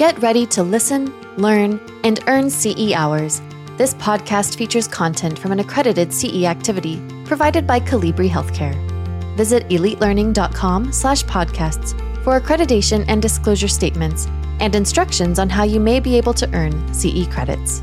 Get ready to listen, learn, and earn CE hours. This podcast features content from an accredited CE activity provided by Colibri Healthcare. Visit elitelearning.com/podcasts for accreditation and disclosure statements and instructions on how you may be able to earn CE credits.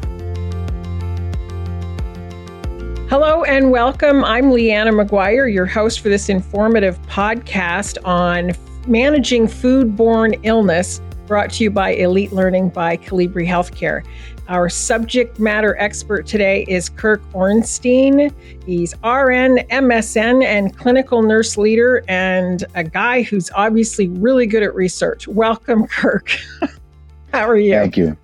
Hello and welcome. I'm Leanna McGuire, your host for this informative podcast on managing foodborne illness, brought to you by Elite Learning by Colibri Healthcare. Our subject matter expert today is Kirk Ornstein. He's RN, MSN, and clinical nurse leader, and a guy who's obviously really good at research. Welcome, Kirk. How are you? Thank you.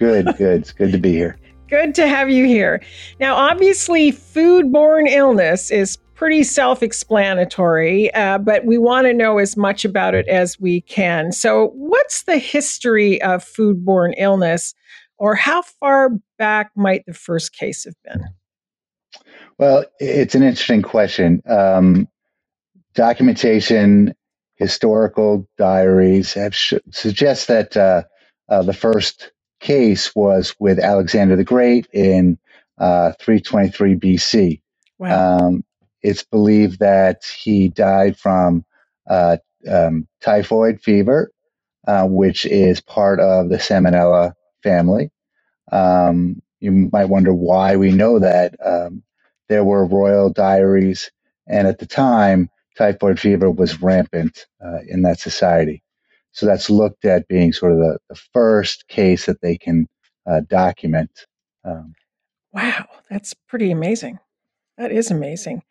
Good, good. it's good to be here. Good to have you here. Now, obviously, foodborne illness is pretty self explanatory, uh, but we want to know as much about it as we can. So, what's the history of foodborne illness, or how far back might the first case have been? Well, it's an interesting question. Um, documentation, historical diaries have sh- suggest that uh, uh, the first case was with Alexander the Great in uh, 323 BC. Wow. Um, it's believed that he died from uh, um, typhoid fever, uh, which is part of the Salmonella family. Um, you might wonder why we know that. Um, there were royal diaries, and at the time, typhoid fever was rampant uh, in that society. So that's looked at being sort of the, the first case that they can uh, document. Um, wow, that's pretty amazing. That is amazing.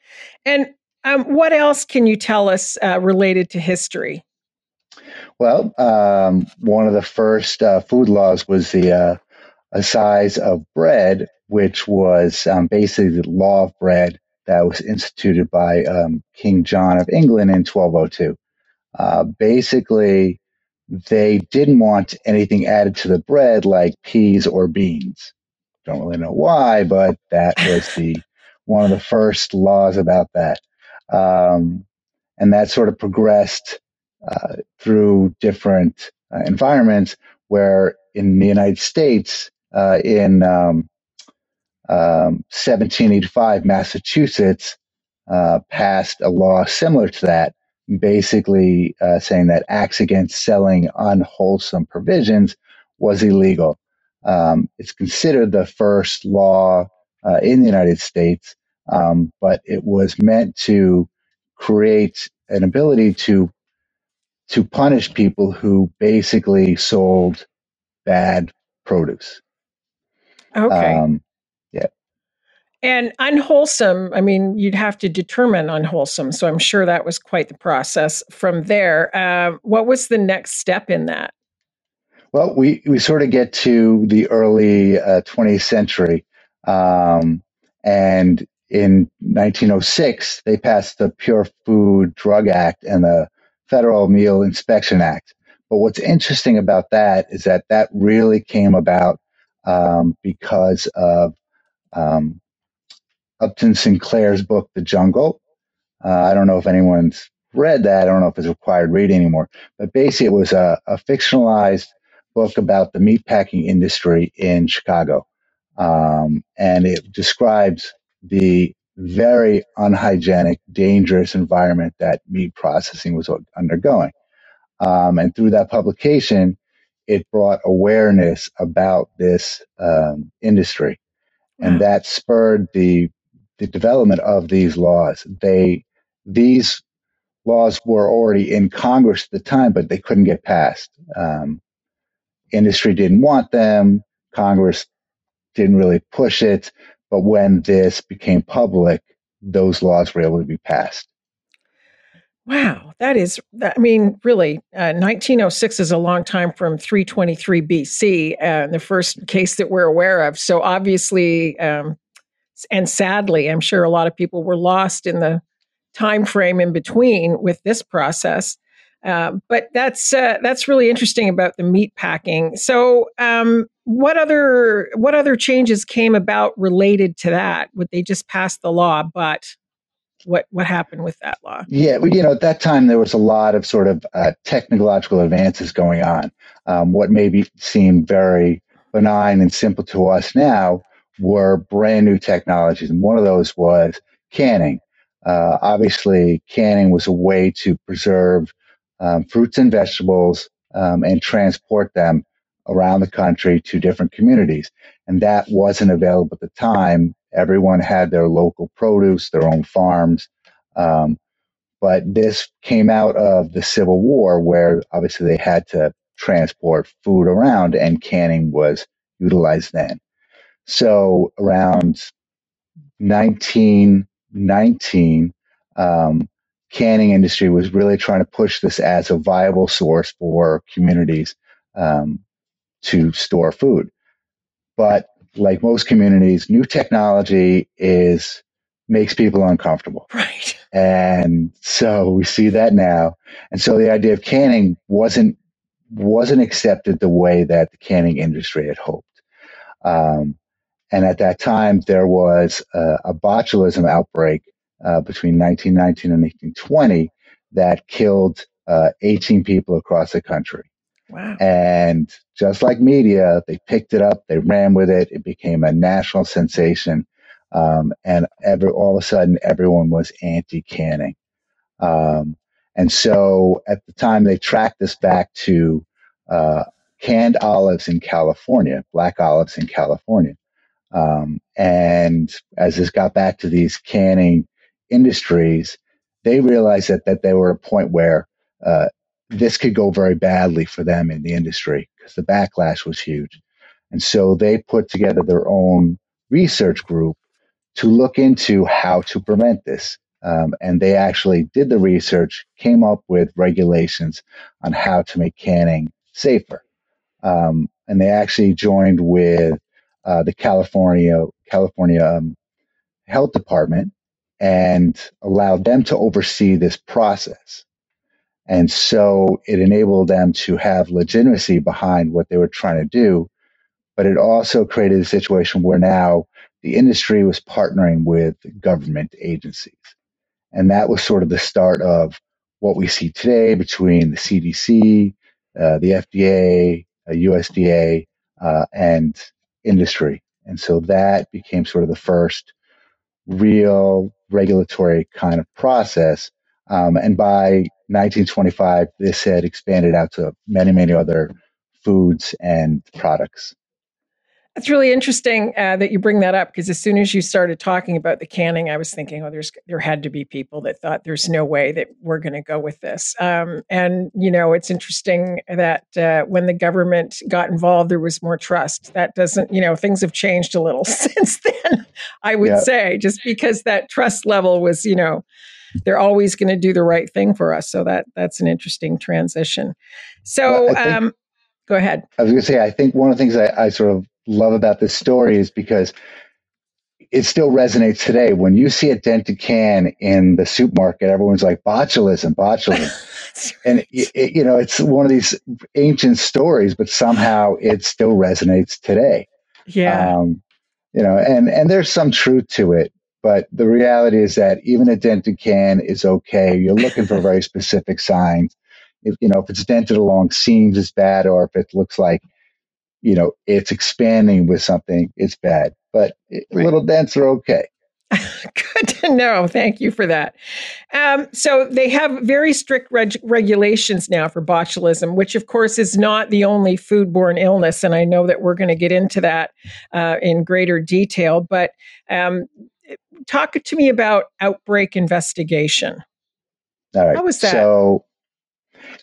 And um, what else can you tell us uh, related to history? Well, um, one of the first uh, food laws was the uh, Assize of bread, which was um, basically the law of bread that was instituted by um, King John of England in 1202. Uh, basically, they didn't want anything added to the bread like peas or beans. Don't really know why, but that was the one of the first laws about that. Um, and that sort of progressed uh, through different uh, environments where in the United States, uh, in um, um, 1785, Massachusetts uh, passed a law similar to that basically uh, saying that acts against selling unwholesome provisions was illegal. Um, it's considered the first law uh, in the United States, um, but it was meant to create an ability to to punish people who basically sold bad produce. Okay. Um, yeah. And unwholesome, I mean, you'd have to determine unwholesome. So I'm sure that was quite the process from there. Uh, what was the next step in that? Well, we, we sort of get to the early uh, 20th century. Um, and in 1906, they passed the Pure Food Drug Act and the Federal Meat Inspection Act. But what's interesting about that is that that really came about um, because of um, Upton Sinclair's book, The Jungle. Uh, I don't know if anyone's read that. I don't know if it's required reading anymore. But basically, it was a, a fictionalized book about the meatpacking industry in Chicago. Um, and it describes the very unhygienic, dangerous environment that meat processing was undergoing. Um, and through that publication, it brought awareness about this um, industry. And that spurred the the development of these laws. They these laws were already in Congress at the time, but they couldn't get passed. Um, industry didn't want them. Congress didn't really push it. But when this became public, those laws were able to be passed. Wow, that is, I mean, really, uh, 1906 is a long time from 323 BC, uh, the first case that we're aware of. So obviously, um, and sadly, I'm sure a lot of people were lost in the time frame in between with this process. Uh, but that's uh, that's really interesting about the meat packing. So, um, what other what other changes came about related to that? Would they just pass the law, but What what happened with that law? Yeah, well, you know, at that time there was a lot of sort of uh, technological advances going on. Um, what maybe seemed very benign and simple to us now were brand new technologies, and one of those was canning. Uh, obviously, canning was a way to preserve um, fruits and vegetables um, and transport them around the country to different communities. And that wasn't available at the time. Everyone had their local produce, their own farms. Um, but this came out of the Civil War, where obviously they had to transport food around, and canning was utilized then. So around 1919, um, canning industry was really trying to push this as a viable source for communities um, to store food. But like most communities, new technology is makes people uncomfortable. Right. And so we see that now. And so the idea of canning wasn't wasn't accepted the way that the canning industry had hoped. Um, and at that time, there was a, a botulism outbreak uh, between 1919 and 1920 that killed uh, 18 people across the country. And just like media, they picked it up, they ran with it, it became a national sensation. Um, and every, all of a sudden, everyone was anti canning. Um, and so at the time, they tracked this back to uh, canned olives in California, black olives in California. Um, and as this got back to these canning industries, they realized that, that they were a point where uh, this could go very badly for them in the industry because the backlash was huge. And so they put together their own research group to look into how to prevent this. Um, and they actually did the research, came up with regulations on how to make canning safer. Um, and they actually joined with uh, the California California um, Health Department and allowed them to oversee this process. And so it enabled them to have legitimacy behind what they were trying to do. But it also created a situation where now the industry was partnering with government agencies. And that was sort of the start of what we see today between the CDC, uh, the FDA, uh, USDA, uh, and industry. And so that became sort of the first real regulatory kind of process. Um, and by 1925, this had expanded out to many, many other foods and products. It's really interesting uh, that you bring that up because as soon as you started talking about the canning, I was thinking, oh, there's there had to be people that thought there's no way that we're going to go with this. Um, and you know, it's interesting that uh, when the government got involved, there was more trust. That doesn't, you know, things have changed a little since then. I would yeah. say just because that trust level was, you know, they're always going to do the right thing for us. So that that's an interesting transition. So. Well, think, um, go ahead. I was going to say, I think one of the things I, I sort of love about this story is because it still resonates today. When you see a dented can in the supermarket, everyone's like botulism, botulism, and it, you know it's one of these ancient stories, but somehow it still resonates today. Yeah, um, you know, and and there's some truth to it, but the reality is that even a dented can is okay. You're looking for very specific signs. If you know if it's dented along seams, it's bad, or if it looks like you know, it's expanding with something, it's bad. But right. little dents are okay. Good to know. Thank you for that. Um, so they have very strict reg- regulations now for botulism, which of course is not the only foodborne illness, and I know that we're going to get into that uh, in greater detail. But um, talk to me about outbreak investigation. All right. How was that? So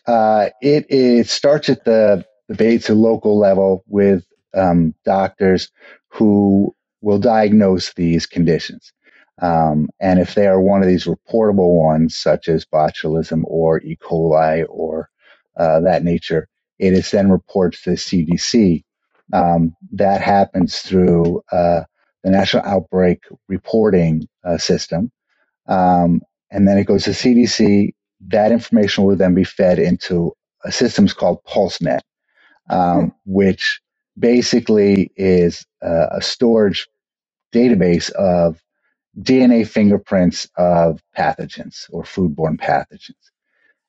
uh, it, it starts at the debates at local level with um, doctors who will diagnose these conditions. Um, and if they are one of these reportable ones, such as botulism or E. coli or uh, that nature, it is then reported to the CDC. Um, that happens through uh, the National Outbreak Reporting uh, System. Um, and then it goes to CDC. That information will then be fed into a system called PulseNet um, hmm. which basically is uh, a storage database of DNA fingerprints of pathogens or foodborne pathogens.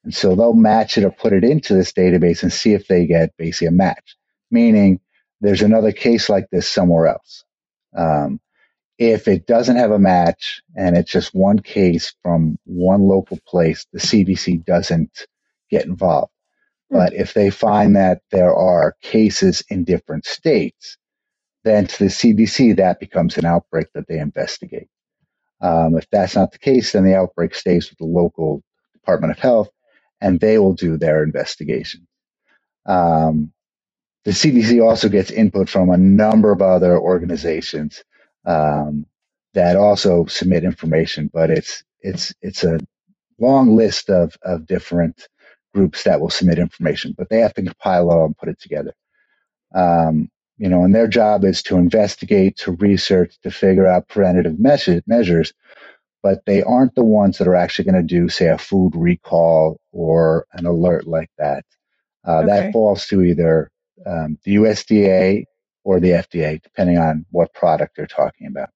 And so they'll match it or put it into this database and see if they get basically a match, meaning there's another case like this somewhere else. Um, if it doesn't have a match and it's just one case from one local place, the CDC doesn't get involved. Hmm. But if they find that there are cases in different states, then to the CDC, that becomes an outbreak that they investigate. Um, if that's not the case, then the outbreak stays with the local Department of Health and they will do their investigation. Um, the CDC also gets input from a number of other organizations um, that also submit information, but it's it's it's a long list of of different groups that will submit information, but they have to compile it all and put it together. Um, you know, and their job is to investigate, to research, to figure out preventative measures, but they aren't the ones that are actually going to do, say, a food recall or an alert like that. Uh, okay. That falls to either um, the USDA or the FDA, depending on what product they're talking about.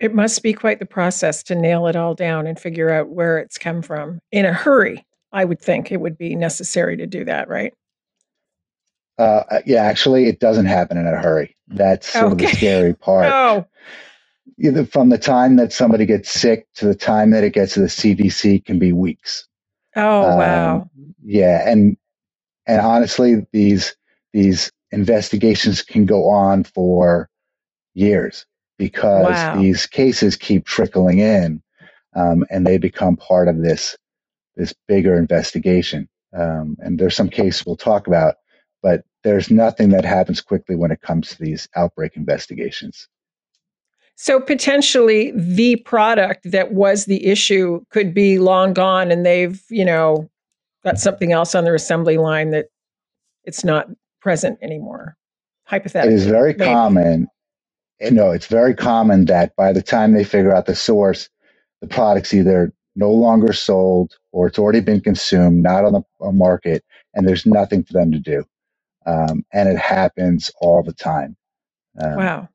It must be quite the process to nail it all down and figure out where it's come from in a hurry. I would think it would be necessary to do that, right? Uh, uh yeah, actually, it doesn't happen in a hurry. That's sort okay. of the scary part. Oh. Either from the time that somebody gets sick to the time that it gets to the CDC can be weeks. Oh um, wow! Yeah, and and honestly, these these investigations can go on for years because wow. these cases keep trickling in, um, and they become part of this this bigger investigation. Um, and there's some cases we'll talk about, but there's nothing that happens quickly when it comes to these outbreak investigations. So potentially the product that was the issue could be long gone and they've, you know, got something else on their assembly line that it's not present anymore. Hypothetically. It is very maybe. common. You know, it's very common that by the time they figure out the source, the product's either no longer sold or it's already been consumed, not on the market, and there's nothing for them to do. Um, and it happens all the time. Um, wow.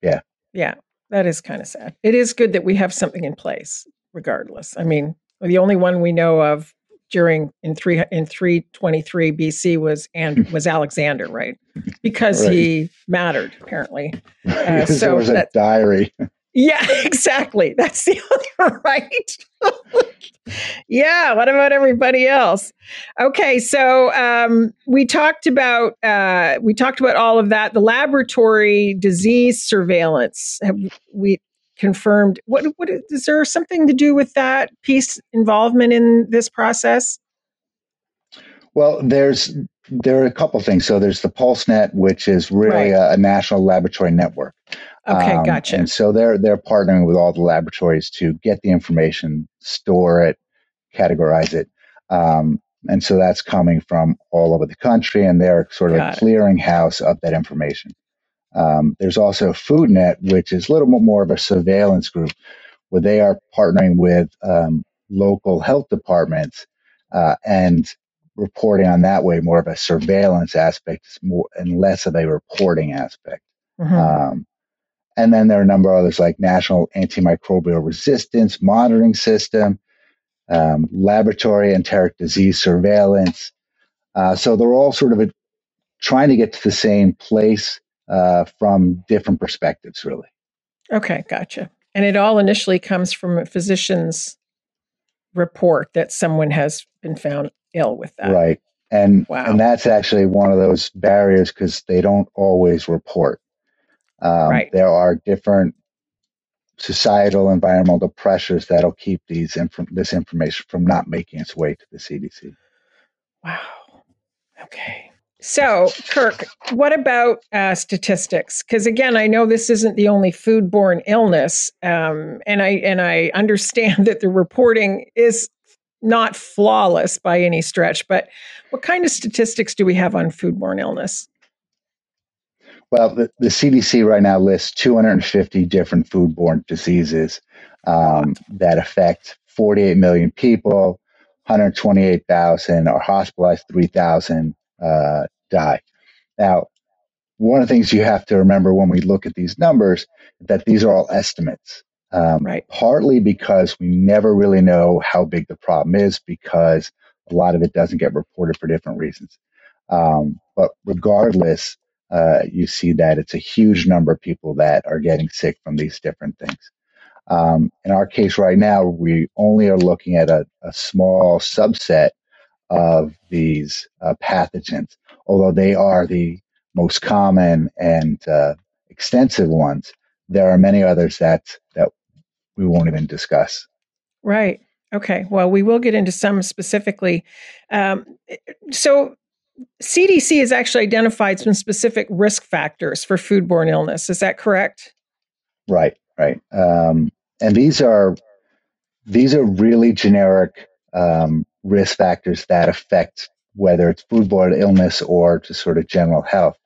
Yeah. Yeah. That is kind of sad. It is good that we have something in place, regardless. I mean, the only one we know of during in three in three twenty three BC was and was Alexander, right? Because right. he mattered apparently. Uh, so there was a diary. Yeah, exactly. That's the other right. yeah. What about everybody else? Okay, so um, we talked about uh, we talked about all of that. The laboratory disease surveillance. Have we confirmed? What what is there something to do with that piece involvement in this process? Well, there's there are a couple things. So there's the PulseNet, which is really right. a, a, national laboratory network. Okay, um, gotcha. And so they're they're partnering with all the laboratories to get the information, store it, categorize it. Um, and so that's coming from all over the country, and they're sort of Got a clearinghouse of that information. Um, there's also FoodNet, which is a little bit more of a surveillance group, where they are partnering with um, local health departments uh, and reporting on that way, more of a surveillance aspect more, and less of a reporting aspect. Mm-hmm. Um, and then there are a number of others like National Antimicrobial Resistance Monitoring System, um, Laboratory Enteric Disease Surveillance. Uh, so they're all sort of a, trying to get to the same place uh, from different perspectives, really. Okay, gotcha. And it all initially comes from a physician's report that someone has been found ill with that. Right. And wow. and that's actually one of those barriers because they don't always report. Um, right. There are different societal environmental pressures that'll keep these inf- this information from not making its way to the CDC. Wow. Okay. So, Kirk, what about uh, statistics? Because again, I know this isn't the only foodborne illness, um, and I and I understand that the reporting is not flawless by any stretch. But what kind of statistics do we have on foodborne illness? Well, the, the CDC right now lists 250 different foodborne diseases um, that affect 48 million people. 128,000 are hospitalized, 3,000 uh, die. Now, one of the things you have to remember when we look at these numbers that these are all estimates. Um, right. Partly because we never really know how big the problem is because a lot of it doesn't get reported for different reasons. Um, but regardless, uh, you see that it's a huge number of people that are getting sick from these different things. Um, in our case right now, we only are looking at a, a small subset of these uh, pathogens, although they are the most common and uh, extensive ones. There are many others that that we won't even discuss. Right. Okay. Well, we will get into some specifically. Um, so, CDC has actually identified some specific risk factors for foodborne illness. Is that correct? Right. Right. Um, and these are these are really generic um, risk factors that affect whether it's foodborne illness or just sort of general health.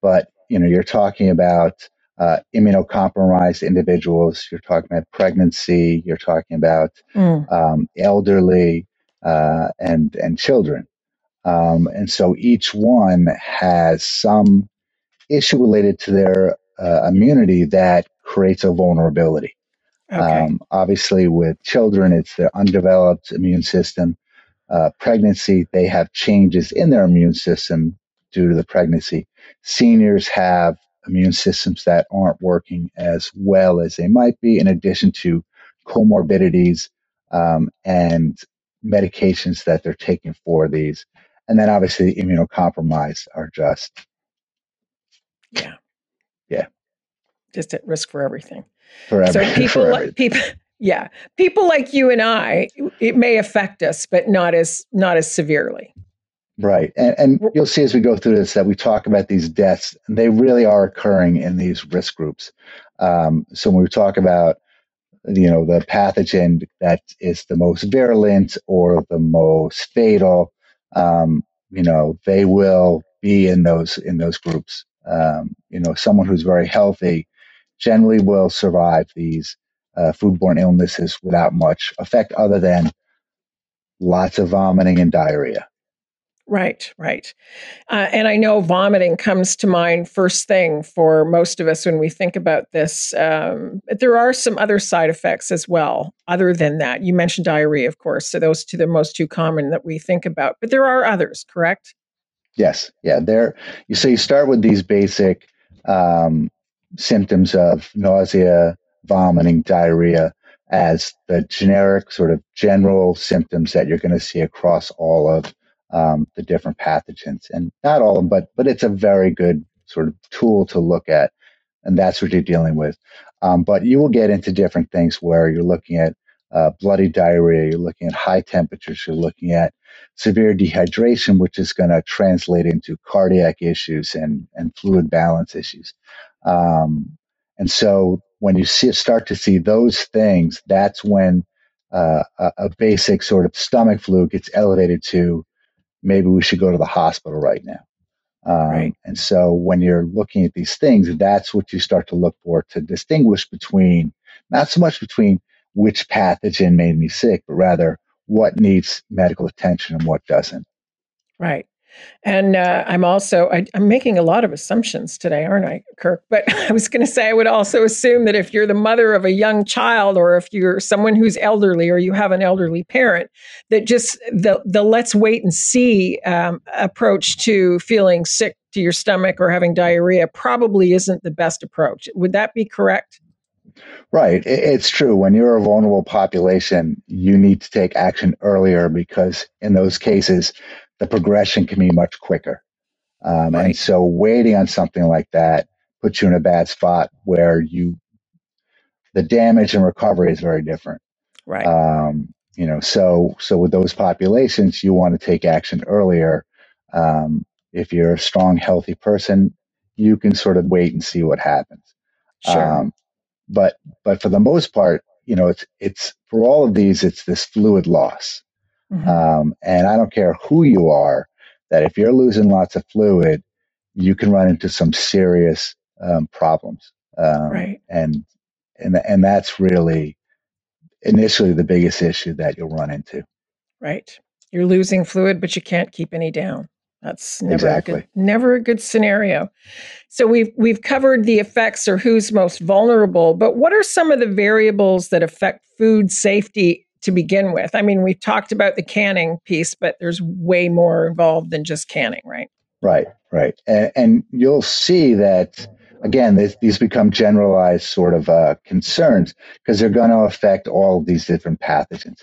But you know, you're talking about uh, immunocompromised individuals. You're talking about pregnancy. You're talking about mm. um, elderly uh, and and children. Um, and so each one has some issue related to their uh, immunity that creates a vulnerability. Okay. Um, obviously, with children, it's their undeveloped immune system. Uh, pregnancy, they have changes in their immune system due to the pregnancy. Seniors have immune systems that aren't working as well as they might be, in addition to comorbidities um, and medications that they're taking for these. And then obviously, the immunocompromised are just. Yeah. Yeah. Just at risk for everything. For so people, like, people, yeah, people like you and I, it may affect us, but not as not as severely. Right. And, and, you'll see as we go through this that we talk about these deaths, they really are occurring in these risk groups. Um, so when we talk about, you know, the pathogen that is the most virulent or the most fatal, um, you know, they will be in those in those groups. Um, you know, someone who's very healthy generally will survive these uh, foodborne illnesses without much effect other than lots of vomiting and diarrhea. Right, right. Uh, and I know vomiting comes to mind first thing for most of us when we think about this. Um, but there are some other side effects as well, other than that. You mentioned diarrhea, of course. So those two, the most two common that we think about. But there are others, correct? Yes. Yeah. There. You so you start with these basic um, symptoms of nausea, vomiting, diarrhea as the generic sort of general symptoms that you're going to see across all of um, the different pathogens, and not all of them, but but it's a very good sort of tool to look at, and that's what you're dealing with. Um, but you will get into different things where you're looking at uh, bloody diarrhea, you're looking at high temperatures, you're looking at severe dehydration, which is going to translate into cardiac issues and and fluid balance issues. Um, and so when you see, start to see those things, that's when uh, a, a, basic sort of stomach flu gets elevated to maybe we should go to the hospital right now. Um, right. And so when you're looking at these things, that's what you start to look for to distinguish between not so much between which pathogen made me sick, but rather what needs medical attention and what doesn't. Right. And uh, I'm also I, am making a lot of assumptions today, aren't I, Kirk? But I was going to say I would also assume that if you're the mother of a young child, or if you're someone who's elderly, or you have an elderly parent, that just the the let's wait and see um, approach to feeling sick to your stomach or having diarrhea probably isn't the best approach. Would that be correct? Right. It's true. When you're a vulnerable population, you need to take action earlier because in those cases, the progression can be much quicker. Um, right. And so waiting on something like that puts you in a bad spot where you, the damage and recovery is very different. Right. Um, you know, so, so with those populations, you want to take action earlier. Um, if you're a strong, healthy person, you can sort of wait and see what happens. Sure. Um, but, but for the most part, you know, it's, it's for all of these, it's this fluid loss. Mm-hmm. Um, and I don't care who you are, that if you're losing lots of fluid, you can run into some serious um, problems. Um, right. And and and that's really initially the biggest issue that you'll run into. Right. You're losing fluid, but you can't keep any down. That's never exactly. a good, never a good scenario. So we've we've covered the effects or who's most vulnerable, but what are some of the variables that affect food safety to begin with? I mean, we've talked about the canning piece, but there's way more involved than just canning, right? Right, right, and, and you'll see that again. These, these become generalized sort of uh, concerns because they're going to affect all of these different pathogens.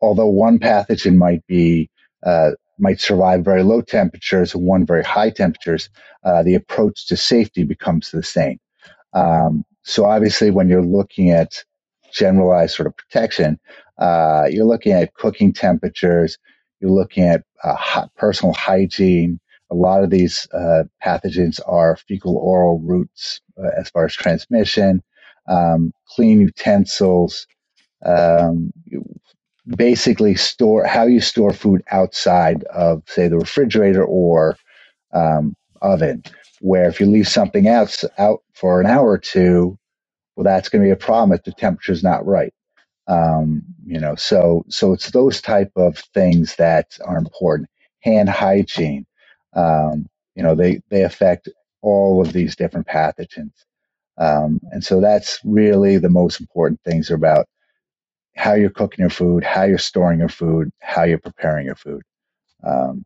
Although one pathogen might be uh, might survive very low temperatures and one very high temperatures, uh, the approach to safety becomes the same. Um, so obviously, when you're looking at generalized sort of protection, uh, you're looking at cooking temperatures, you're looking at uh, personal hygiene. A lot of these uh, pathogens are fecal oral routes uh, as far as transmission, um, clean utensils, um, basically store how you store food outside of say the refrigerator or um, oven where if you leave something out out for an hour or two well that's going to be a problem if the temperature is not right. Um, you know so so it's those type of things that are important. Hand hygiene um, you know they they affect all of these different pathogens. Um, and so that's really the most important things about how you're cooking your food, how you're storing your food, how you're preparing your food, um,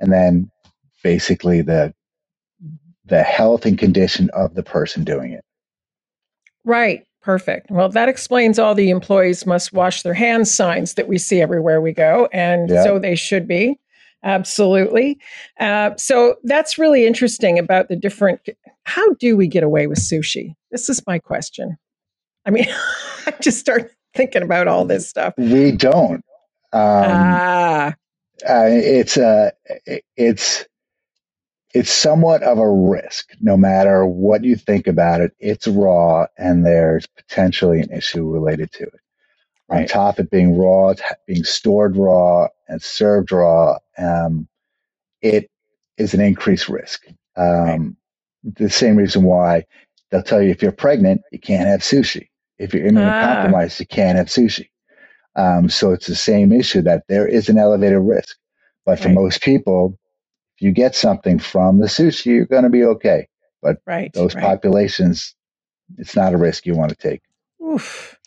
and then basically the the health and condition of the person doing it. Right. Perfect. Well, that explains all the employees must wash their hands signs that we see everywhere we go, and yeah. so they should be. Absolutely. Uh, so that's really interesting about the different. How do we get away with sushi? This is my question. I mean, I just start thinking about all this stuff. We don't. Um, ah. Uh, it's a uh, it's it's somewhat of a risk no matter what you think about it it's raw and there's potentially an issue related to it right. on top of being raw being stored raw and served raw um, it is an increased risk um, right. the same reason why they'll tell you if you're pregnant you can't have sushi if you're immunocompromised, ah. you can't have sushi. Um, so it's the same issue that there is an elevated risk. But for right. most people, if you get something from the sushi, you're going to be okay. But right, those right. populations, it's not a risk you want to take. Oof.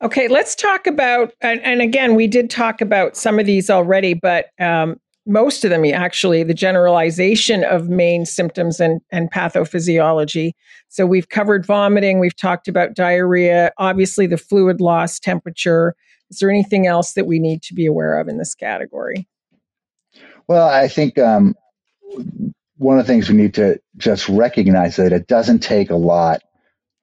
Okay, let's talk about, and, and, again, we did talk about some of these already, but um, most of them actually the generalization of main symptoms and, and pathophysiology. So we've covered vomiting, we've talked about diarrhea, obviously the fluid loss, temperature. Is there anything else that we need to be aware of in this category? Well, I think um, one of the things we need to just recognize that it doesn't take a lot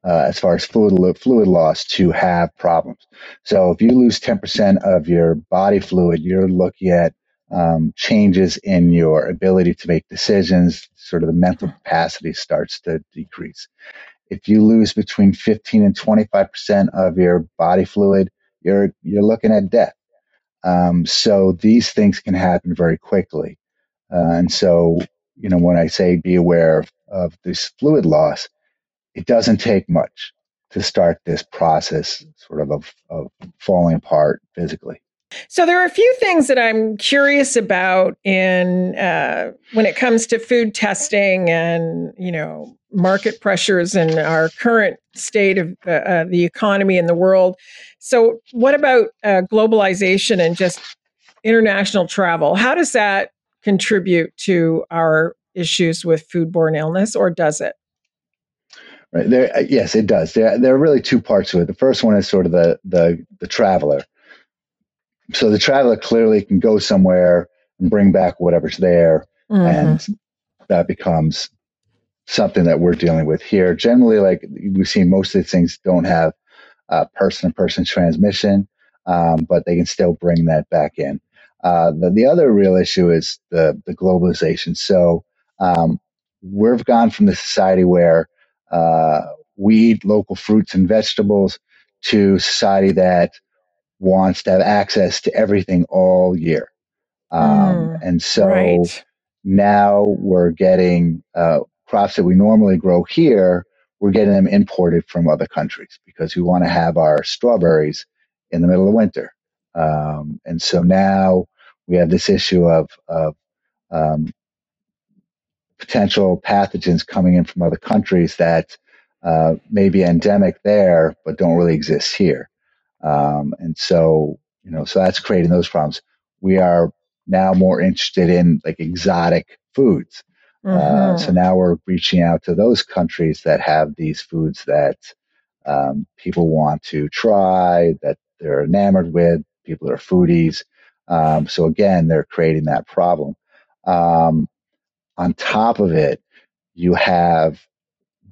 uh, as far as fluid fluid loss to have problems. So if you lose 10% of your body fluid, you're looking at um, changes in your ability to make decisions, sort of the mental capacity starts to decrease. If you lose between 15 and 25% of your body fluid, you're, you're looking at death. Um, so these things can happen very quickly. Uh, and so, you know, when I say be aware of, of this fluid loss, it doesn't take much to start this process sort of of, of falling apart physically. So there are a few things that I'm curious about in uh, when it comes to food testing and you know market pressures and our current state of uh, uh, the economy in the world. So what about uh, globalization and just international travel? How does that contribute to our issues with foodborne illness, or does it? Right there, uh, yes, it does. There, there are really two parts to it. The first one is sort of the the, the traveler so the traveler clearly can go somewhere and bring back whatever's there, mm-hmm. and that becomes something that we're dealing with here. Generally, like we've seen, most of these things don't have person to person transmission, um, but they can still bring that back in. Uh, the, the other real issue is the, the globalization. So um, we've gone from the society where uh, we eat local fruits and vegetables to society that wants to have access to everything all year. Um, mm, and so right. now we're getting uh, crops that we normally grow here, we're getting them imported from other countries because we want to have our strawberries in the middle of winter. Um, and so now we have this issue of, of um, potential pathogens coming in from other countries that uh, may be endemic there, but don't really exist here. Um, and so, you know, so that's creating those problems. We are now more interested in like exotic foods. Mm-hmm. Uh, so now we're reaching out to those countries that have these foods that um, people want to try, that they're enamored with, people that are foodies. Um, so again, they're creating that problem. Um, on top of it, you have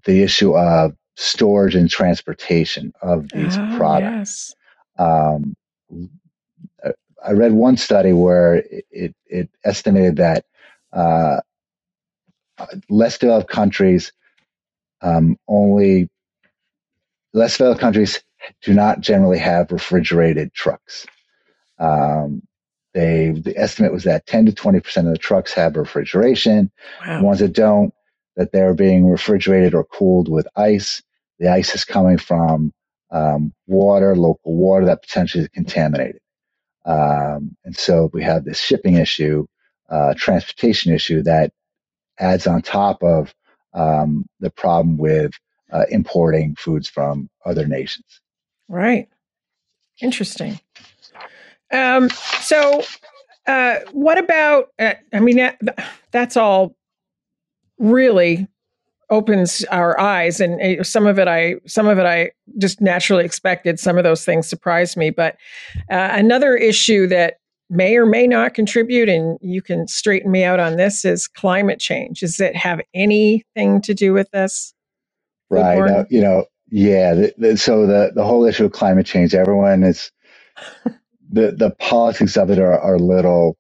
the issue of storage and transportation of these oh, products. Yes. Um, I read one study where it, it, it estimated that uh, less developed countries um, only less developed countries do not generally have refrigerated trucks. Um, they the estimate was that 10 to 20 percent of the trucks have refrigeration. Wow. The ones that don't, that they're being refrigerated or cooled with ice. The ice is coming from um, water, local water that potentially is contaminated. Um, and so we have this shipping issue, uh, transportation issue that adds on top of um, the problem with uh, importing foods from other nations. Right. Interesting. Um, so, uh, what about? Uh, I mean, that's all really opens our eyes, and uh, some of it I some of it I just naturally expected. Some of those things surprised me, but uh, another issue that may or may not contribute, and you can straighten me out on this, is climate change. Does it have anything to do with this? Right. Uh, you know, yeah. The, the, so the the whole issue of climate change, everyone is the the politics of it are, are a little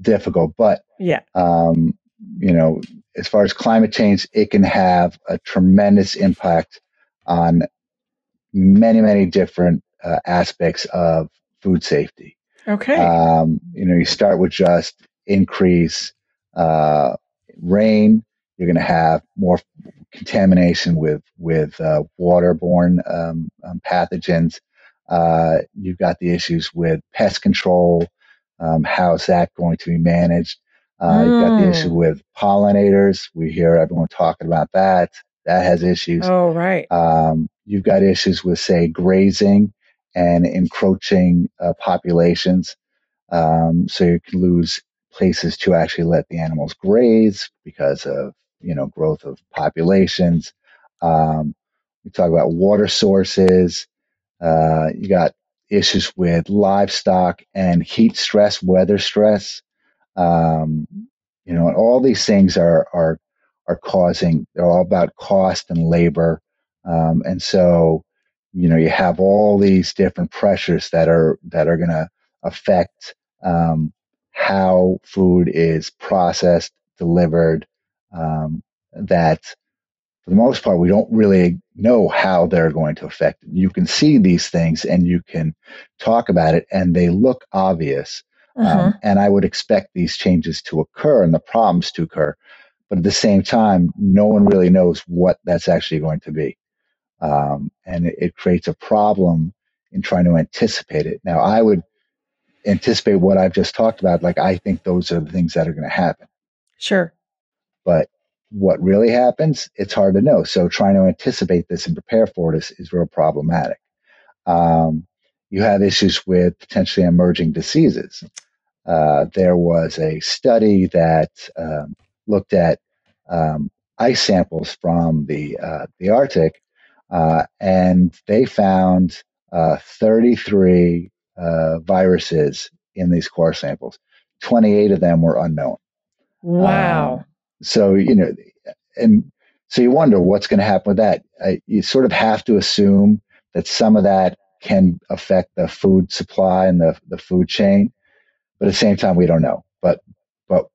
difficult, but yeah, um, you know, as far as climate change, it can have a tremendous impact on many many different uh, aspects of food safety. Okay, um, you know, you start with just increase uh, rain. You're going to have more contamination with with uh, waterborne um, um, pathogens. Uh, you've got the issues with pest control. Um, how's that going to be managed? Uh, mm. You've got the issue hmm. with pollinators. We hear everyone talking about that. That has issues. Oh, right. Um, you've got issues with, say, grazing and encroaching uh, populations. Um, so you can lose places to actually let the animals graze because of you know growth of populations. Um, we talk about water sources. Uh, you got issues with livestock and heat stress, weather stress. Um, you know, and all these things are are are causing. They're all about cost and labor, um, and so you know you have all these different pressures that are that are going to affect um, how food is processed, delivered. Um, that for the most part, we don't really know how they're going to affect it. You can see these things and you can talk about it, and they look obvious. Uh-huh. Um, and I would expect these changes to occur and the problems to occur. But at the same time, no one really knows what that's actually going to be. Um, and it, it creates a problem in trying to anticipate it. Now, I would anticipate what I've just talked about. Like, I think those are the things that are going to happen. Sure. But what really happens, it's hard to know. So trying to anticipate this and prepare for it is, is real problematic. Um, you have issues with potentially emerging diseases. Uh, there was a study that um, looked at um, ice samples from the uh, the Arctic, uh, and they found uh, 33 uh, viruses in these core samples. 28 of them were unknown. Wow. Um, so, you know, and so you wonder what's going to happen with that. Uh, you sort of have to assume that some of that can affect the food supply and the, the food chain. But at the same time, we don't know. But, but,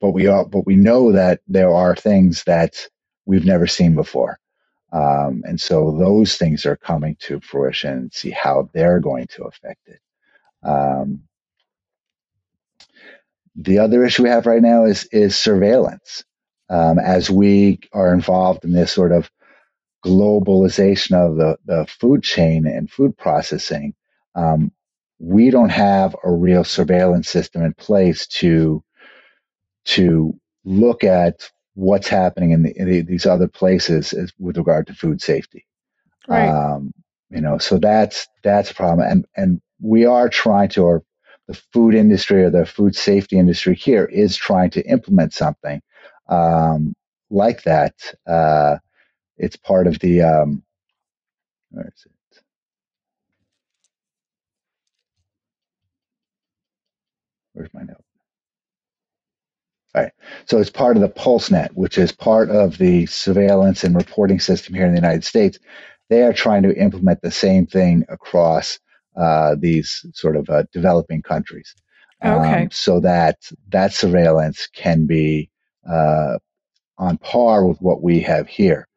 but we are, but we know that there are things that we've never seen before. Um, and so those things are coming to fruition and see how they're going to affect it. Um, the other issue we have right now is is surveillance. Um, as we are involved in this sort of globalization of the, the food chain and food processing, um, we don't have a real surveillance system in place to to look at what's happening in, the, in the, these other places as, with regard to food safety. Right. Um, you know, so that's that's a problem, and and we are trying to, or the food industry or the food safety industry here is trying to implement something um, like that. Uh, it's part of the um, where is it? Where's my note? All right. So it's part of the PulseNet, which is part of the surveillance and reporting system here in the United States. They are trying to implement the same thing across uh, these sort of uh, developing countries. Okay. Um, so that that surveillance can be uh, on par with what we have here.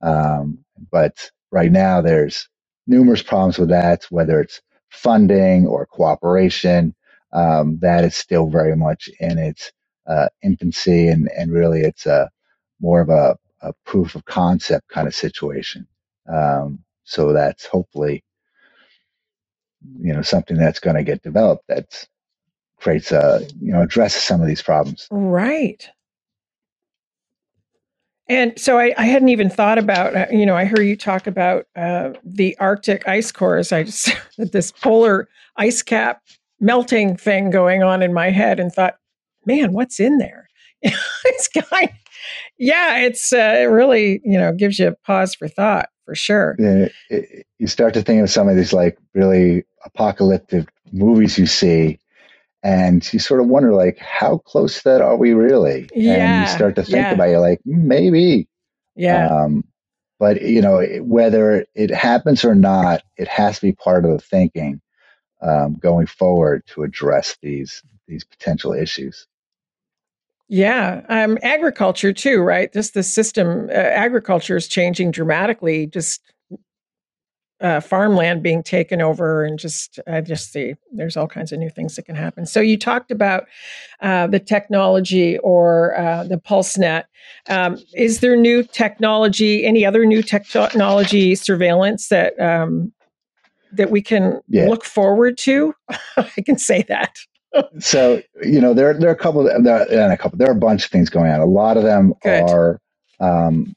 Um, but right now, there's numerous problems with that, whether it's funding or cooperation. Um, that is still very much in its uh, infancy, and, and really it's a more of a, a proof of concept kind of situation. Um, so that's hopefully you know something that's going to get developed that creates a you know addresses some of these problems. Right. And so I, I, hadn't even thought about, uh, you know, I heard you talk about uh, the Arctic ice cores. I just this polar ice cap melting thing going on in my head and thought, man, what's in there? it's kind, of, yeah, it's uh, it really, you know, gives you a pause for thought for sure. Yeah, it, you start to think of some of these like really apocalyptic movies you see and you sort of wonder like how close to that are we really yeah, and you start to think yeah. about it like mm, maybe yeah um, but you know whether it happens or not it has to be part of the thinking um, going forward to address these these potential issues yeah um, agriculture too right just the system uh, agriculture is changing dramatically just uh, farmland being taken over and just I just see there's all kinds of new things that can happen. So you talked about uh, the technology or uh, the PulseNet. Um, is there new technology? Any other new technology surveillance that um, that we can yeah. look forward to? I can say that. So you know there there are a couple of, there are, a couple there are a bunch of things going on. A lot of them Good. are um,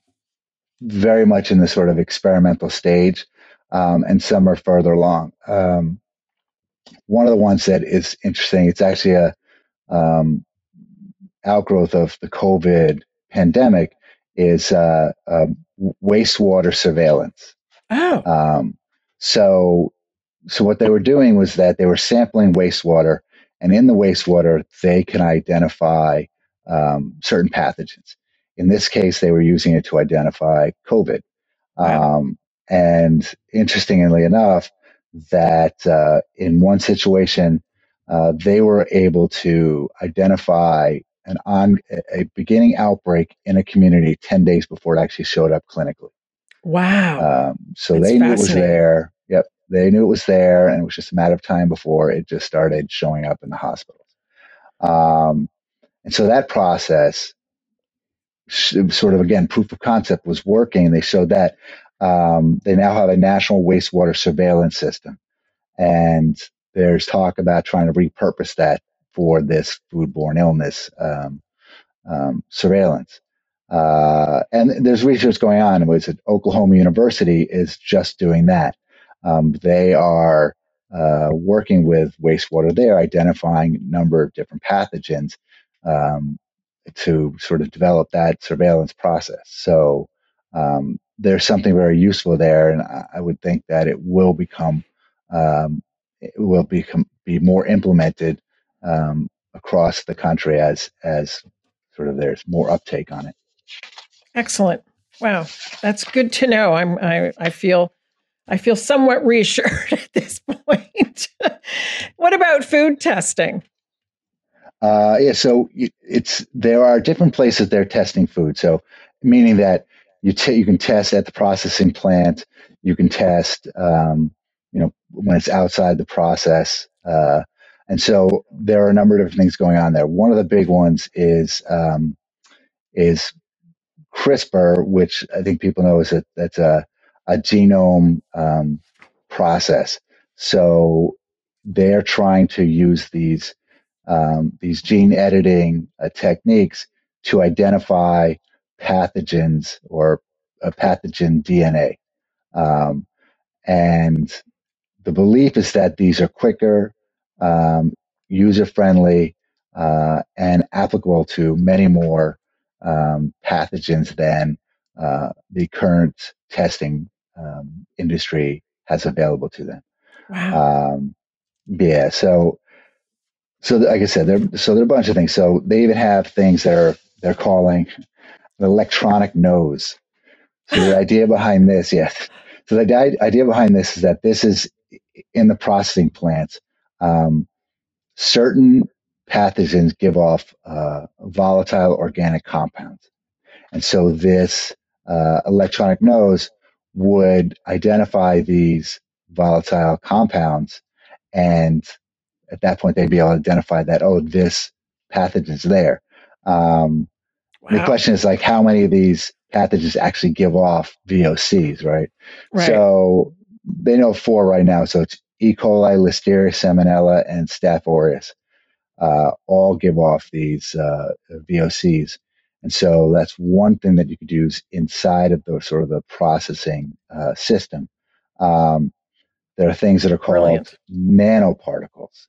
very much in the sort of experimental stage um, and some are further along. Um, one of the ones that is interesting, it's actually a um, outgrowth of the COVID pandemic, is uh, um, wastewater surveillance. Oh. Um, so, so what they were doing was that they were sampling wastewater, and in the wastewater, they can identify um, certain pathogens. In this case, they were using it to identify COVID. Um, and interestingly enough, that uh, in one situation, uh, they were able to identify an on a beginning outbreak in a community 10 days before it actually showed up clinically. Wow. Um, so That's they knew it was there. They knew it was there, and it was just a matter of time before it just started showing up in the hospitals. Um, and so that process, sort of again, proof of concept was working. They showed that um, they now have a national wastewater surveillance system. And there's talk about trying to repurpose that for this foodborne illness um, um, surveillance. Uh, and there's research going on. It was at Oklahoma University is just doing that. Um, they are uh, working with wastewater there, identifying a number of different pathogens um, to sort of develop that surveillance process. So um, there's something very useful there, and I, I would think that it will become um, it will become be more implemented um, across the country as as sort of there's more uptake on it. Excellent. Wow, that's good to know. I'm I, I feel I feel somewhat reassured at this point. what about food testing? Uh, yeah, so it's there are different places they're testing food. So meaning that you t- you can test at the processing plant. You can test, um, you know, when it's outside the process. Uh, and so there are a number of different things going on there. One of the big ones is um, is CRISPR, which I think people know is that that's a a genome um, process. So they're trying to use these um, these gene editing uh, techniques to identify pathogens or a pathogen DNA. Um, and the belief is that these are quicker, um, user friendly, uh, and applicable to many more um, pathogens than uh, the current testing um, industry has available to them. Wow. Um, yeah. So, so like I said, there, so there are a bunch of things. So they even have things that are they're calling an electronic nose. So the idea behind this, yes. So the idea behind this is that this is in the processing plants. Um, certain pathogens give off uh, volatile organic compounds, and so this uh, electronic nose would identify these volatile compounds. And at that point they'd be able to identify that oh this pathogen is there. Um, wow. the question is like how many of these pathogens actually give off vocs right, right. so they know four right now. So it's e. coli listeria salmonella and staph aureus uh, all give off these uh, vocs and so that's one thing that you could use inside of the sort of the processing uh, system um, there are things that are called Brilliant. nanoparticles.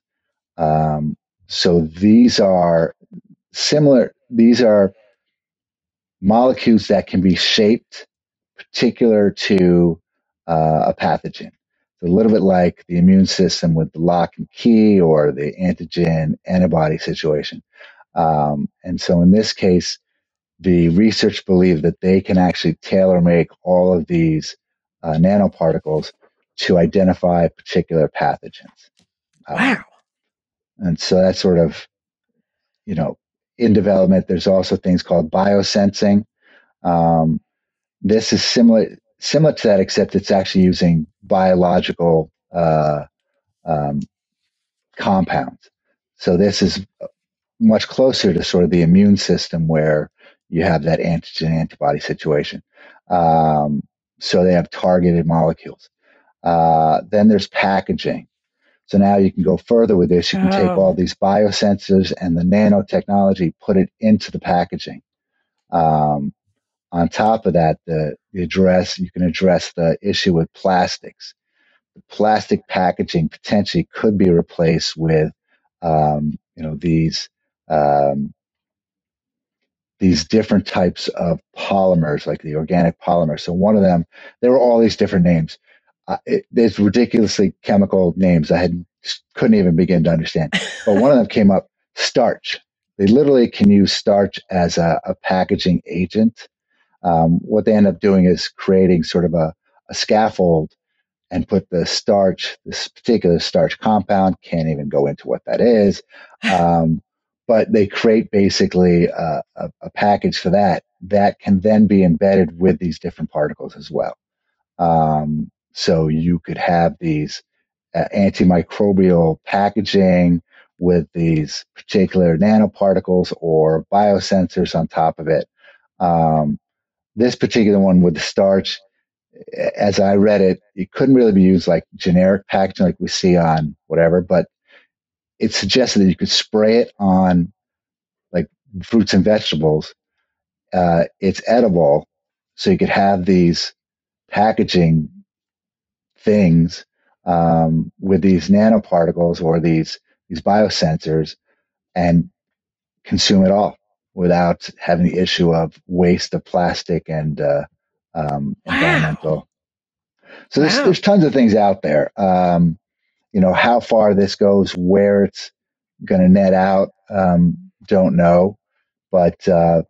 Um, so these are similar, these are molecules that can be shaped particular to uh, a pathogen. It's a little bit like the immune system with the lock and key or the antigen antibody situation. Um, and so in this case, the research believe that they can actually tailor make all of these uh, nanoparticles to identify particular pathogens. Um, wow. and so that's sort of, you know, in development. There's also things called biosensing. Um, this is similar similar to that, except it's actually using biological uh, um, compounds. So this is much closer to sort of the immune system where you have that antigen antibody situation. Um, so they have targeted molecules. Uh, then there's packaging. So now you can go further with this. You can oh. take all these biosensors and the nanotechnology, put it into the packaging. Um, on top of that, the, the address you can address the issue with plastics. The plastic packaging potentially could be replaced with, um, you know, these um, these different types of polymers, like the organic polymers. So one of them, there were all these different names uh, it, there's ridiculously chemical names I had couldn't even begin to understand. But one of them came up starch. They literally can use starch as a, a packaging agent. Um, what they end up doing is creating sort of a, a scaffold and put the starch, this particular starch compound, can't even go into what that is. Um, but they create basically a, a, a, package for that that can then be embedded with these different particles as well. Um, so you could have these uh, antimicrobial packaging with these particular nanoparticles or biosensors on top of it. Um, this particular one with the starch, as I read it, it couldn't really be used like generic packaging like we see on whatever, but it suggested that you could spray it on like fruits and vegetables. Uh, it's edible, so you could have these packaging things um, with these nanoparticles or these these biosensors and consume it all without having the issue of waste of plastic and uh, um, wow. environmental. So there's wow. there's tons of things out there. Um, you know how far this goes, where it's going to net out, um, don't know, but uh,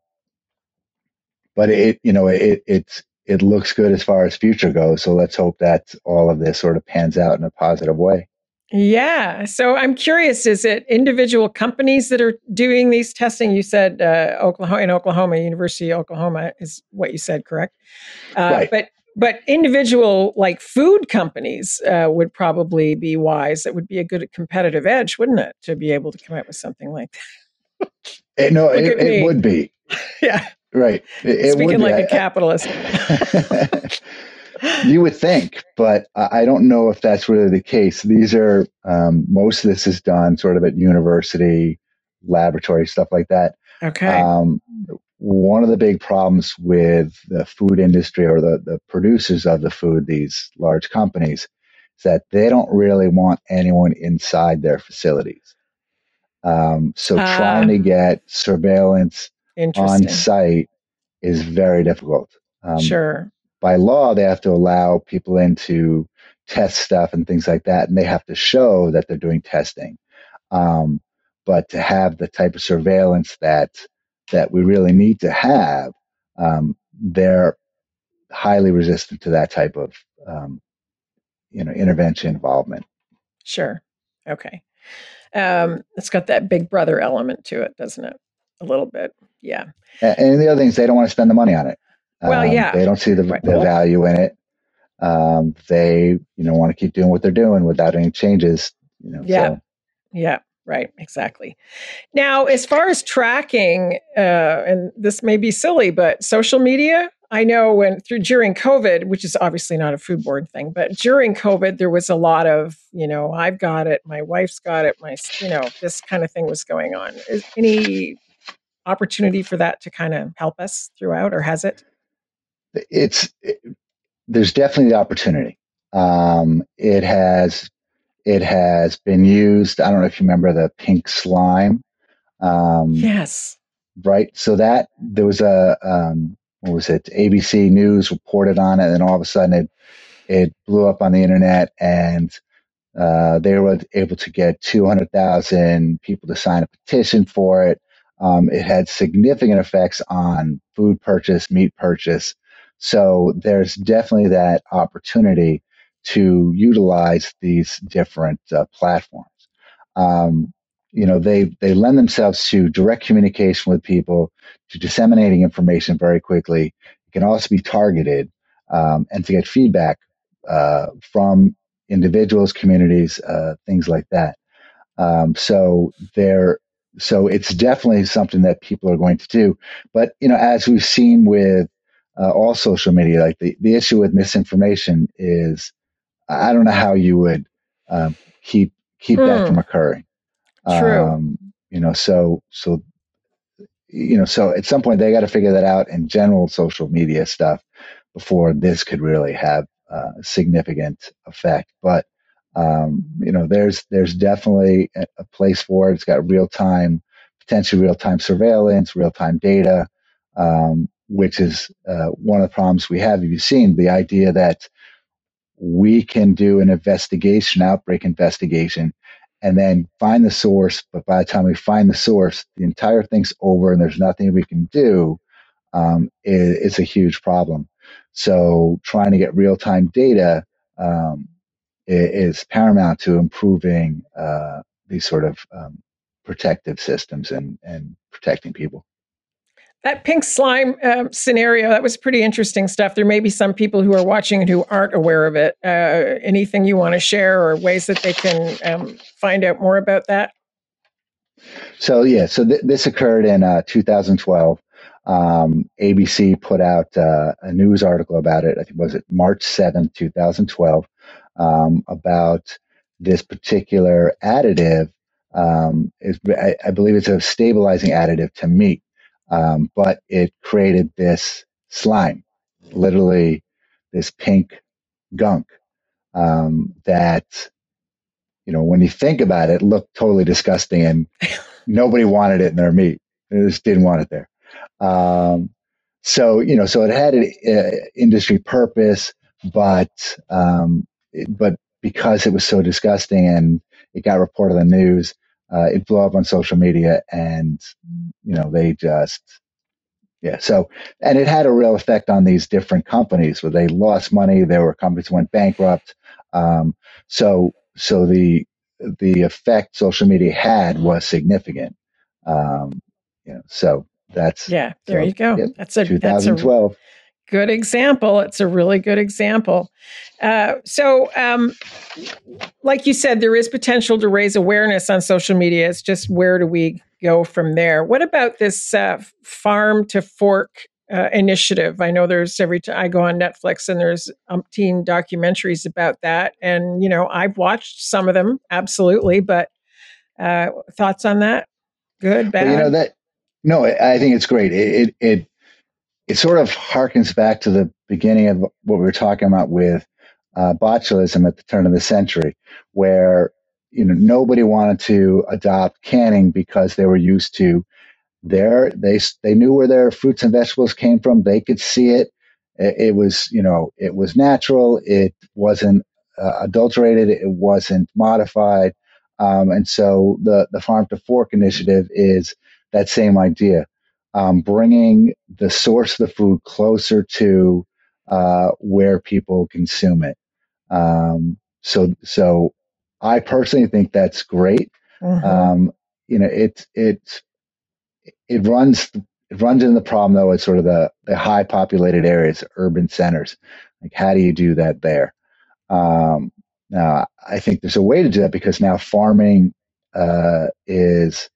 but it you know it it's it looks good as far as future goes. So let's hope that all of this sort of pans out in a positive way. Yeah. So I'm curious, is it individual companies that are doing these testing? You said uh, Oklahoma in Oklahoma, University of Oklahoma is what you said, correct? Uh, right. But but individual like food companies uh, would probably be wise. That would be a good competitive edge, wouldn't it, to be able to come up with something like that? It, no, it, it would be. yeah. Right. It, Speaking like a capitalist. you would think, but I don't know if that's really the case. These are um, most of this is done sort of at university laboratory stuff like that. Okay. Um, one of the big problems with the food industry or the, the producers of the food, these large companies, is that they don't really want anyone inside their facilities. Um, so uh, trying to get surveillance on site is very difficult. Um, sure. By law, they have to allow people in to test stuff and things like that, and they have to show that they're doing testing. Um, but to have the type of surveillance that that we really need to have, um, they're highly resistant to that type of um, you know intervention involvement. Sure. Okay. Um, it's got that big brother element to it, doesn't it? A little bit. Yeah. And the other thing is they don't want to spend the money on it. Well, um, yeah. They don't see the, right. the value in it. Um, they, you know, want to keep doing what they're doing without any changes. You know, yeah. So. Yeah. Right, exactly. Now, as far as tracking, uh, and this may be silly, but social media, I know when through during COVID, which is obviously not a foodborne thing, but during COVID, there was a lot of, you know, I've got it, my wife's got it, my, you know, this kind of thing was going on. Is any opportunity for that to kind of help us throughout, or has it? It's it, there's definitely the opportunity. Um, it has it has been used. I don't know if you remember the pink slime. Um, yes. Right. So that there was a um, what was it? ABC News reported on it, and then all of a sudden it it blew up on the internet, and uh, they were able to get two hundred thousand people to sign a petition for it. Um, it had significant effects on food purchase, meat purchase. So there's definitely that opportunity to utilize these different uh, platforms. Um, you know, they they lend themselves to direct communication with people, to disseminating information very quickly. It can also be targeted um, and to get feedback uh, from individuals, communities, uh, things like that. Um, so there, so it's definitely something that people are going to do. But you know, as we've seen with uh, all social media, like the, the issue with misinformation is I don't know how you would um, keep keep mm. that from hmm. occurring. True. Um, you know, so so you know, so at some point they got to figure that out in general social media stuff before this could really have uh, significant effect. But um, you know, there's there's definitely a, a place for it. It's got real time, potentially real time surveillance, real time data, um, which is uh, one of the problems we have. Have you seen the idea that we can do an investigation, outbreak investigation, and then find the source. But by the time we find the source, the entire thing's over and there's nothing we can do. Um, is, is, a huge problem. So trying to get real time data um, is, paramount to improving uh, these sort of um, protective systems and, and protecting people. That pink slime uh, scenario, that was pretty interesting stuff. There may be some people who are watching and who aren't aware of it. Uh, anything you want to share or ways that they can um, find out more about that? So, yeah, so th- this occurred in uh, 2012. Um, ABC put out uh, a news article about it. I think was it March 7th, 2012, um, about this particular additive. Um, I, I believe it's a stabilizing additive to meat um, but it created this slime, literally this pink gunk um, that, you know, when you think about it, looked totally disgusting and nobody wanted it in their meat. They just didn't want it there. Um, so, you know, so it had an uh, industry purpose, but, um, it, but because it was so disgusting and it got reported on the news, uh, it blew up on social media and you know they just yeah so and it had a real effect on these different companies where they lost money there were companies went bankrupt um, so so the the effect social media had was significant um, you know so that's yeah there so, you go. yeah, that's a 2012 that's a, good example. It's a really good example. Uh, so, um, like you said, there is potential to raise awareness on social media. It's just where do we go from there? What about this uh, farm to fork uh, initiative? I know there's every time I go on Netflix and there's umpteen documentaries about that, and you know I've watched some of them absolutely. But uh, thoughts on that? Good, bad. But you know that no, I think it's great. It, it it it sort of harkens back to the beginning of what we were talking about with uh, botulism at the turn of the century, where you know nobody wanted to adopt canning because they were used to there they they knew where their fruits and vegetables came from. They could see it. It, it was you know it was natural. It wasn't uh, adulterated. It wasn't modified. Um, and so the the farm to fork initiative is that same idea, um, bringing the source of the food closer to uh, where people consume it. Um, so so I personally think that's great. Mm-hmm. Um, you know, it's it's it runs it runs into the problem though. It's sort of the the high populated areas, urban centers. Like, how do you do that there? Um, now, I think there's a way to do that because now farming uh, is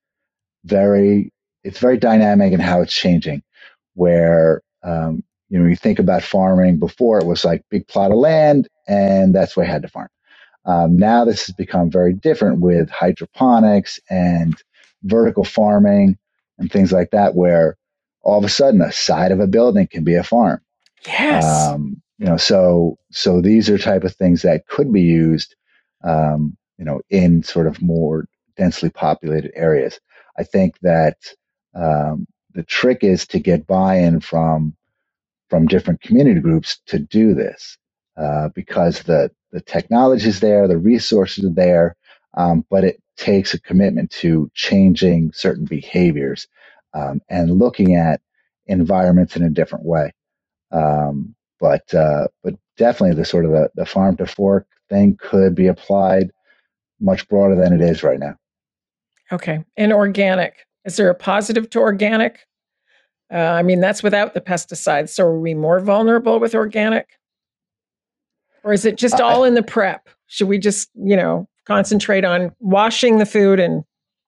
very it's very dynamic in how it's changing. Where um, you know you think about farming before, it was like big plot of land, and that's where I had to farm. Um, now this has become very different with hydroponics and vertical farming and things like that, where all of a sudden a side of a building can be a farm. Yes. Um, you know, so so these are type of things that could be used, um, you know, in sort of more densely populated areas. I think that um, the trick is to get buy-in from from different community groups to do this, uh, because the the technology is there, the resources are there, um, but it takes a commitment to changing certain behaviors um, and looking at environments in a different way. Um, but uh, but definitely the sort of the, the farm to fork thing could be applied much broader than it is right now. Okay, and organic. Is there a positive to organic? Uh, I mean, that's without the pesticides. So are we more vulnerable with organic? Or is it just all in the prep? Should we just, you know, concentrate on washing the food and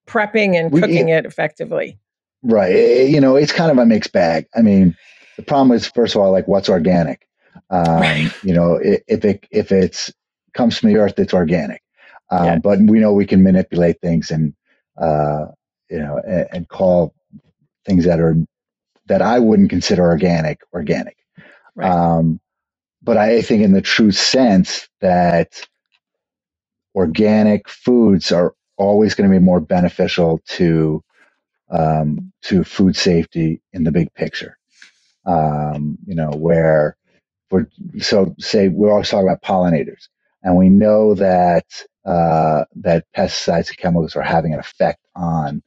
prepping and cooking we, it effectively? Right. Eh, you know, it's kind of a mixed bag. I mean, the problem is, first of all, like what's organic? Um, right. You know, if it if it's comes from the earth, it's organic. Um, yeah. But we know we can manipulate things and uh, you know and, and, call things that are that I wouldn't consider organic organic. Right. Um, but I think in the true sense that organic foods are always going to be more beneficial to um, to food safety in the big picture um, you know, where we're so say we're always talking about pollinators, and we know that uh, that pesticides and chemicals are having an effect on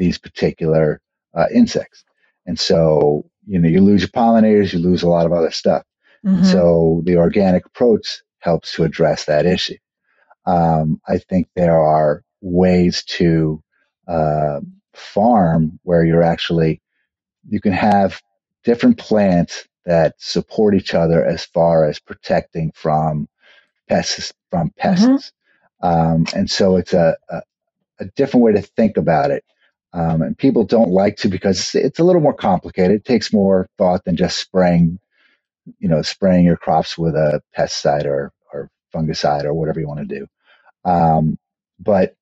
these particular uh, insects, and so you know you lose your pollinators, you lose a lot of other stuff. Mm-hmm. So the organic approach helps to address that issue. Um, I think there are ways to uh, farm where you're actually you can have different plants that support each other as far as protecting from pests from pests. Mm-hmm. Um, and so it's a, a, a, different way to think about it. Um, and people don't like to because it's a little more complicated. It takes more thought than just spraying, you know, spraying your crops with a pesticide or, or fungicide or whatever you want to do. Um, but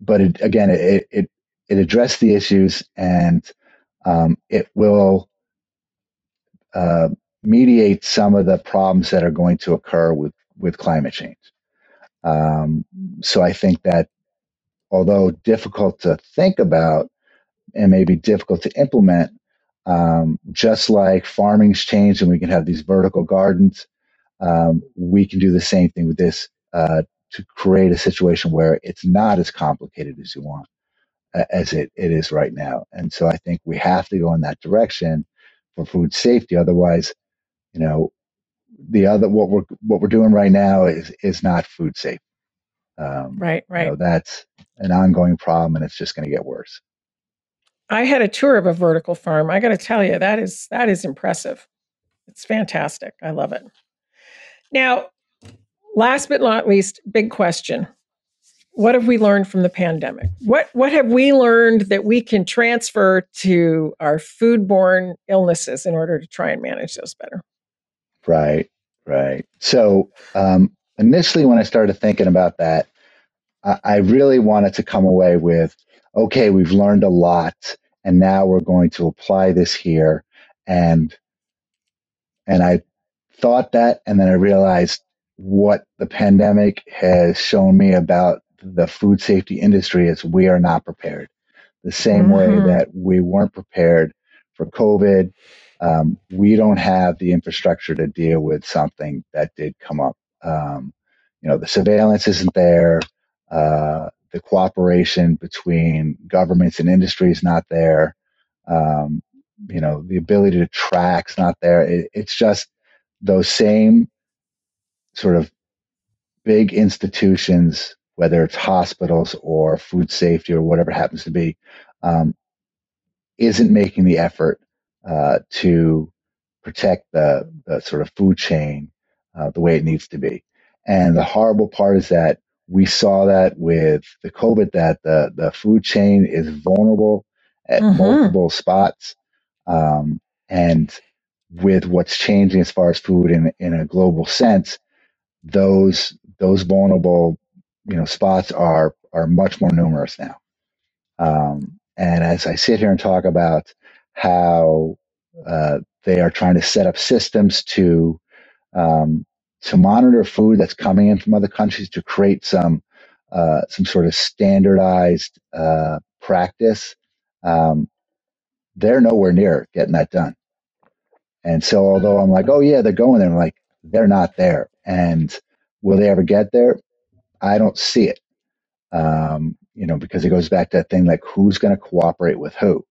but it, again, it, it it addressed the issues and um, it will uh, mediate some of the problems that are going to occur with, with climate change. Um, so I think that although difficult to think about and maybe difficult to implement, um, just like farming's changed and we can have these vertical gardens, um, we can do the same thing with this uh, to create a situation where it's not as complicated as you want as it, it is right now. And so I think we have to go in that direction for food safety. Otherwise, you know, the other what we're what we're doing right now is is not food safe. Um, right, right. You know, that's an ongoing problem, and it's just going to get worse. I had a tour of a vertical farm. I got to tell you, that is that is impressive. It's fantastic. I love it. Now, last but not least, big question: what have we learned from the pandemic? What what have we learned that we can transfer to our foodborne illnesses in order to try and manage those better? Right, right. So um, initially, when I started thinking about that, I, really wanted to come away with okay, we've learned a lot, and now we're going to apply this here. And and I thought that, and then I realized what the pandemic has shown me about the food safety industry is we are not prepared. The same mm-hmm. way that we weren't prepared for COVID, um, we don't have the infrastructure to deal with something that did come up. Um, you know, the surveillance isn't there. Uh, the cooperation between governments and industry is not there. Um, you know, the ability to track is not there. It, it's just those same sort of big institutions, whether it's hospitals or food safety or whatever it happens to be, um, isn't making the effort uh, to protect the, the sort of food chain uh, the way it needs to be. And the horrible part is that we saw that with the COVID, that the, the food chain is vulnerable at mm-hmm. multiple spots. Um, and with what's changing as far as food in, in a global sense, those those vulnerable you know spots are are much more numerous now. Um, and as I sit here and talk about how uh, they are trying to set up systems to um, to monitor food that's coming in from other countries to create some uh, some sort of standardized uh, practice. Um, they're nowhere near getting that done. And so, although I'm like, oh yeah, they're going there, I'm like, they're not there. And will they ever get there? I don't see it. Um, you know, because it goes back to that thing like who's going to cooperate with who,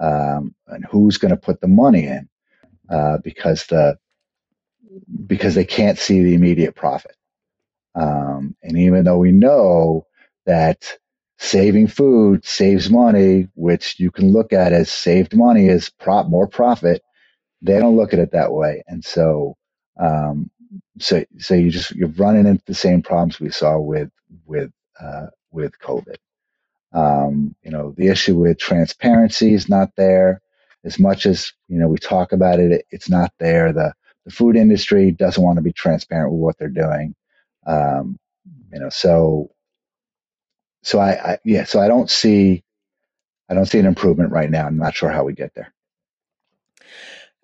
um, and who's going to put the money in, uh, because the because they can't see the immediate profit. Um, and even though we know that saving food saves money, which you can look at as saved money as prop more profit, they don't look at it that way. And so, um, so, so you just, you're running into the same problems we saw with, with, uh, with COVID. Um, you know, the issue with transparency is not there as much as, you know, we talk about it, it it's not there. The, the food industry doesn't want to be transparent with what they're doing. Um, you know, so so I, I, yeah, so I don't see I don't see an improvement right now. I'm not sure how we get there.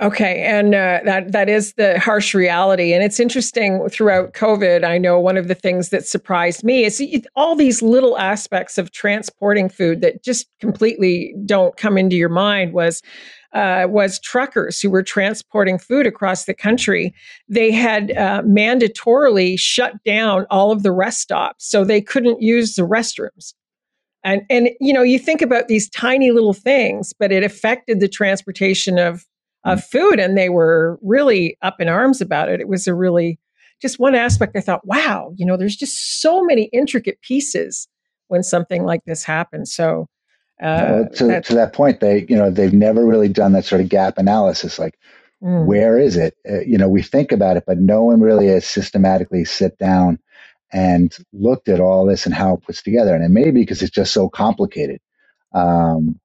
Okay, and uh, that that is the harsh reality, and it's interesting. Throughout COVID, I know one of the things that surprised me is all these little aspects of transporting food that just completely don't come into your mind. Was uh, was truckers who were transporting food across the country. They had uh, mandatorily shut down all of the rest stops, so they couldn't use the restrooms. And and you know, you think about these tiny little things, but it affected the transportation of of food, and they were really up in arms about it. It was a really just one aspect. I thought, wow, you know, there's just so many intricate pieces when something like this happens. So uh, to, to that point, they you know they've never really done that sort of gap analysis. Like, mm. where is it? Uh, you know, we think about it, but no one really has systematically sit down and looked at all this and how it puts together. And it may be because it's just so complicated. Um,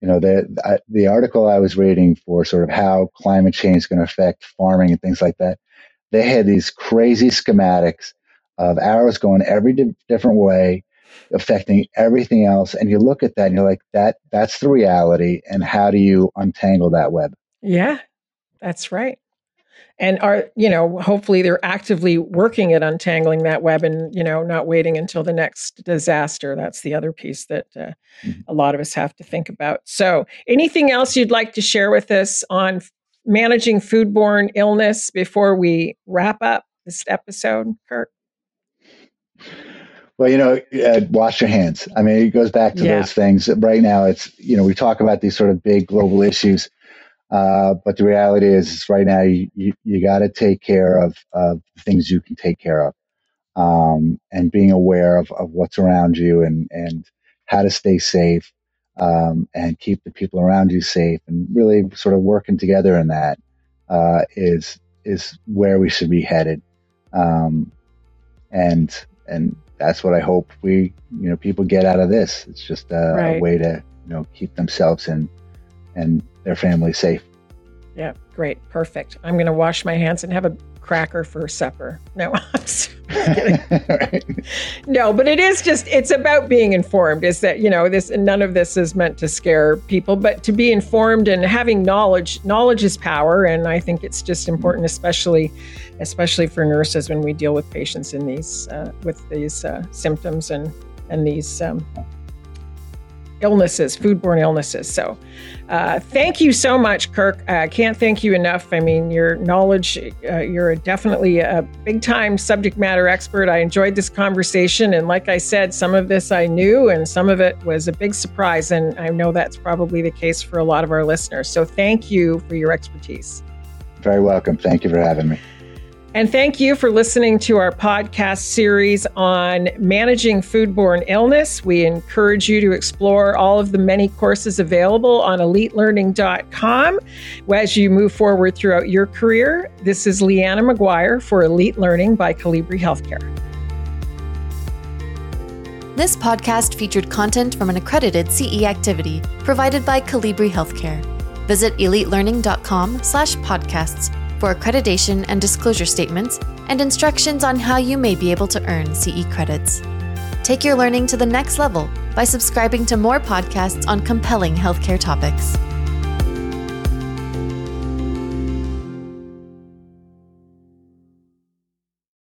you know, the the article I was reading for sort of how climate change is going to affect farming and things like that. They had these crazy schematics of arrows going every di- different way affecting everything else and you look at that and you're like that that's the reality and how do you untangle that web? Yeah that's right. And are you know hopefully they're actively working at untangling that web and you know not waiting until the next disaster. That's the other piece that uh, mm-hmm. a lot of us have to think about. So anything else you'd like to share with us on managing foodborne illness before we wrap up this episode kirk well, you know, uh, wash your hands. I mean, it goes back to yeah. those things. Right now, it's you know we talk about these sort of big global issues, uh, but the reality is, right now you you, you got to take care of of things you can take care of, um, and being aware of, of what's around you and and how to stay safe, um, and keep the people around you safe, and really sort of working together in that uh, is is where we should be headed, um, and and that's what I hope we, you know, people get out of this. It's just a, right. a way to, you know, keep themselves and and their family safe. Yeah, great, perfect. I'm going to wash my hands and have a cracker for supper. No, right. No, but it is just it's about being informed. Is that you know this none of this is meant to scare people, but to be informed and having knowledge. Knowledge is power, and I think it's just important, especially especially for nurses when we deal with patients in these uh, with these uh, symptoms and and these um, illnesses, foodborne illnesses. So, uh, thank you so much, Kirk. I can't thank you enough. I mean, your knowledge, uh, you're definitely a big time subject matter expert. I enjoyed this conversation. And like I said, some of this I knew, and some of it was a big surprise. And I know that's probably the case for a lot of our listeners. So, thank you for your expertise. Very welcome. Thank you for having me. And thank you for listening to our podcast series on managing foodborne illness. We encourage you to explore all of the many courses available on elitelearning.com as you move forward throughout your career. This is Leanna McGuire for Elite Learning by Colibri Healthcare. This podcast featured content from an accredited CE activity provided by Colibri Healthcare. Visit elitelearning.com slash podcasts for accreditation and disclosure statements and instructions on how you may be able to earn CE credits. Take your learning to the next level by subscribing to more podcasts on compelling healthcare topics.